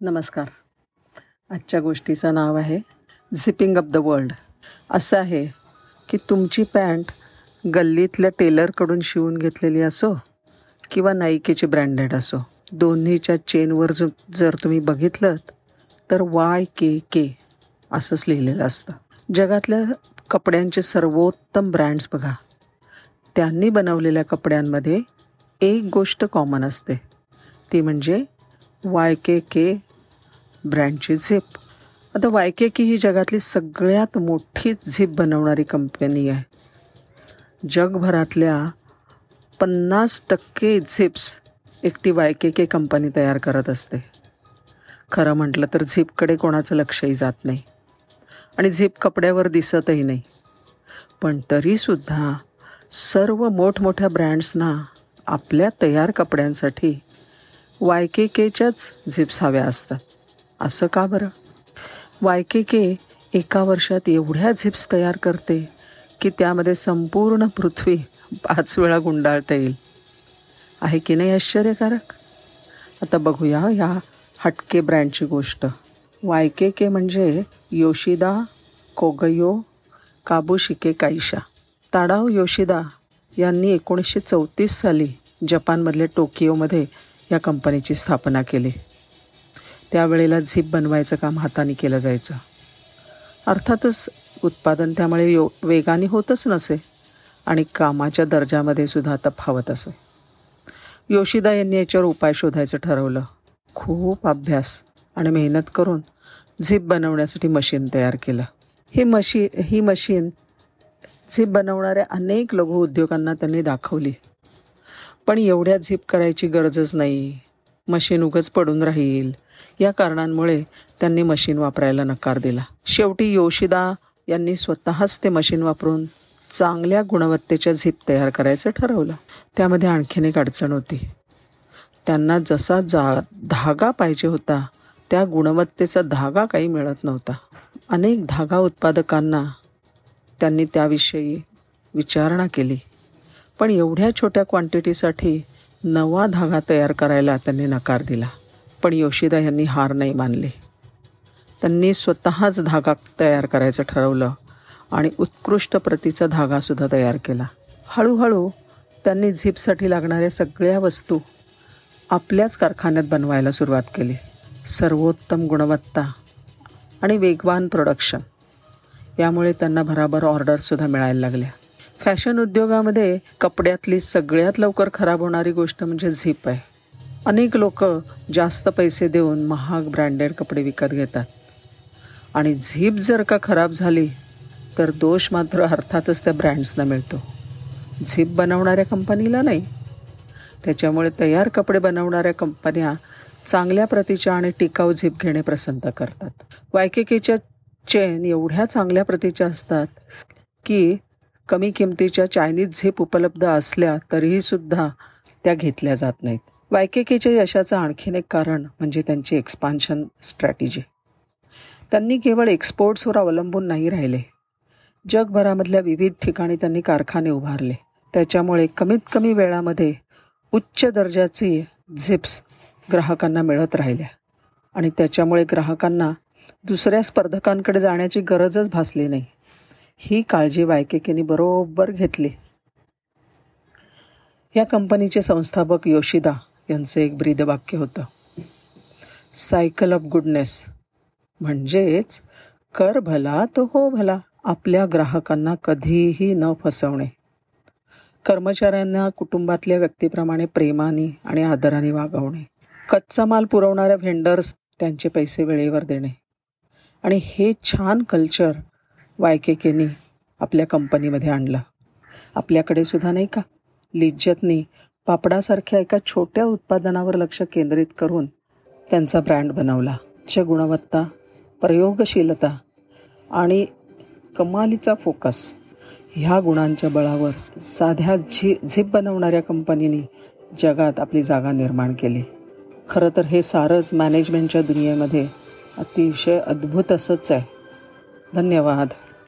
नमस्कार. आजच्या गोष्टीचं नाव आहे झिपिंग अप द वर्ल्ड असं आहे की तुमची पॅन्ट गल्लीतल्या टेलरकडून शिवून घेतलेली असो किंवा नाईकेची ब्रँडेड असो दोन्हीच्या चेनवर जो जर तुम्ही बघितलं तर वाय के के असंच लिहिलेलं असतं. जगातल्या कपड्यांचे सर्वोत्तम ब्रँड्स बघा. त्यांनी बनवलेल्या कपड्यांमध्ये एक गोष्ट कॉमन असते. ती म्हणजे वाय के के ब्रँडची झिप. आता वायकेकी ही जगातली सगळ्यात मोठी झिप बनवणारी कंपनी आहे. जगभरातल्या पन्नास टक्के झिप्स एकटी वायकेके के कंपनी तयार करत असते. खरं म्हटलं तर झिपकडे कोणाचं लक्षही जात नाही. आणि झिप कपड्यावर दिसतही नाही. पण तरीसुद्धा सर्व मोठमोठ्या ब्रँड्सना आपल्या तयार कपड्यांसाठी वायकेकेच्याच केच्याच झिप्स हव्या असतात. असं का बरं? वायके के एका वर्षात एवढ्या झिप्स तयार करते की त्यामध्ये संपूर्ण पृथ्वी पाच वेळा गुंडाळता येईल. आहे की नाही आश्चर्यकारक? आता बघूया ह्या हटके ब्रँडची गोष्ट. वायके के के म्हणजे योशिदा कोगयो काबुशिके काईशा. ताडाव योशिदा यांनी एकोणीसशे चौतीस साली जपानमधल्या टोकियोमध्ये या कंपनीची स्थापना केली. त्यावेळेला झिप बनवायचं काम हाताने केलं जायचं. अर्थातच उत्पादन त्यामुळे यो वेगाने होतच नसे आणि कामाच्या दर्जामध्ये सुद्धा तफावत असे. योशिदा यांनी याच्यावर उपाय शोधायचं ठरवलं. खूप अभ्यास आणि मेहनत करून झिप बनवण्यासाठी मशीन तयार केलं. ही मशी ही मशीन झिप बनवणाऱ्या अनेक लघु उद्योगांना त्यांनी दाखवली. पण एवढ्या झिप करायची गरजच नाही. मशीन उगच पडून राहील. या कारणांमुळे त्यांनी मशीन वापरायला नकार दिला. शेवटी योशिदा यांनी स्वतःच ते मशीन वापरून चांगल्या गुणवत्तेच्या झिप तयार करायचं ठरवलं. त्यामध्ये आणखीन एक अडचण होती. त्यांना जसा जा धागा पाहिजे होता त्या गुणवत्तेचा धागा काही मिळत नव्हता. अनेक धागा उत्पादकांना त्यांनी त्याविषयी विचारणा केली. पण एवढ्या छोट्या क्वांटिटीसाठी नवा धागा तयार करायला त्यांनी नकार दिला पण योशिदा यांनी हार नाही मानली. त्यांनी स्वतःच धागा तयार करायचं ठरवलं आणि उत्कृष्ट प्रतीचा धागासुद्धा तयार केला. हळूहळू त्यांनी झिपसाठी लागणाऱ्या सगळ्या वस्तू आपल्याच कारखान्यात बनवायला सुरुवात केली. सर्वोत्तम गुणवत्ता आणि वेगवान प्रोडक्शन यामुळे त्यांना भराभर ऑर्डरसुद्धा मिळायला लागल्या. फॅशन उद्योगामध्ये कपड्यातली सगळ्यात लवकर खराब होणारी गोष्ट म्हणजे झिप आहे. अनेक लोक जास्त पैसे देऊन महाग ब्रँडेड कपडे विकत घेतात. आणि झीप जर का खराब झाली तर दोष मात्र अर्थातच त्या ब्रँड्सना मिळतो. झीप बनवणाऱ्या कंपनीला नाही. त्याच्यामुळे तयार कपडे बनवणाऱ्या कंपन्या चांगल्या प्रतीच्या आणि टिकाऊ झीप घेणे पसंत करतात. वायकेकेच्या चेन एवढ्या चांगल्या प्रतीच्या असतात की कमी किमतीच्या चायनीज झेप उपलब्ध असल्या तरीहीसुद्धा त्या घेतल्या जात नाहीत. वायकेकेच्या यशाचं आणखीन एक कारण म्हणजे त्यांची एक्सपान्शन स्ट्रॅटेजी त्यांनी केवळ एक्सपोर्ट्सवर अवलंबून नाही राहिले. जगभरामधल्या विविध ठिकाणी त्यांनी कारखाने उभारले. त्याच्यामुळे कमीत कमी वेळामध्ये उच्च दर्जाची झिप्स ग्राहकांना मिळत राहिल्या. आणि त्याच्यामुळे ग्राहकांना दुसऱ्या स्पर्धकांकडे जाण्याची गरजच भासली नाही. ही काळजी वायकेकेने बरोबर घेतली. या कंपनीचे संस्थापक योशिदा यांचं एक ब्रीदवाक्य होतं. सायकल ऑफ गुडनेस म्हणजेच कर भला तो हो भला आपल्या ग्राहकांना कधीही न फसवणे. कर्मचाऱ्यांना कुटुंबातल्या व्यक्तीप्रमाणे प्रेमाने आणि आदराने वागवणे. कच्चा माल पुरवणाऱ्या व्हेंडर्स त्यांचे पैसे वेळेवर देणे. आणि हे छान कल्चर वायकेकेनी आपल्या कंपनीमध्ये आणला. आपल्याकडे सुद्धा नाही का? लिज्जतनी पापडासारख्या एका छोट्या उत्पादनावर लक्ष केंद्रित करून त्यांचा ब्रँड बनवला च्या गुणवत्ता प्रयोगशीलता आणि कमालीचा फोकस. ह्या गुणांच्या बळावर साध्या झी झिप बनवणाऱ्या कंपनीने जगात आपली जागा निर्माण केली. खरं तर हे सारंच मॅनेजमेंटच्या दुनियेमध्ये अतिशय अद्भुत असंच आहे. धन्यवाद.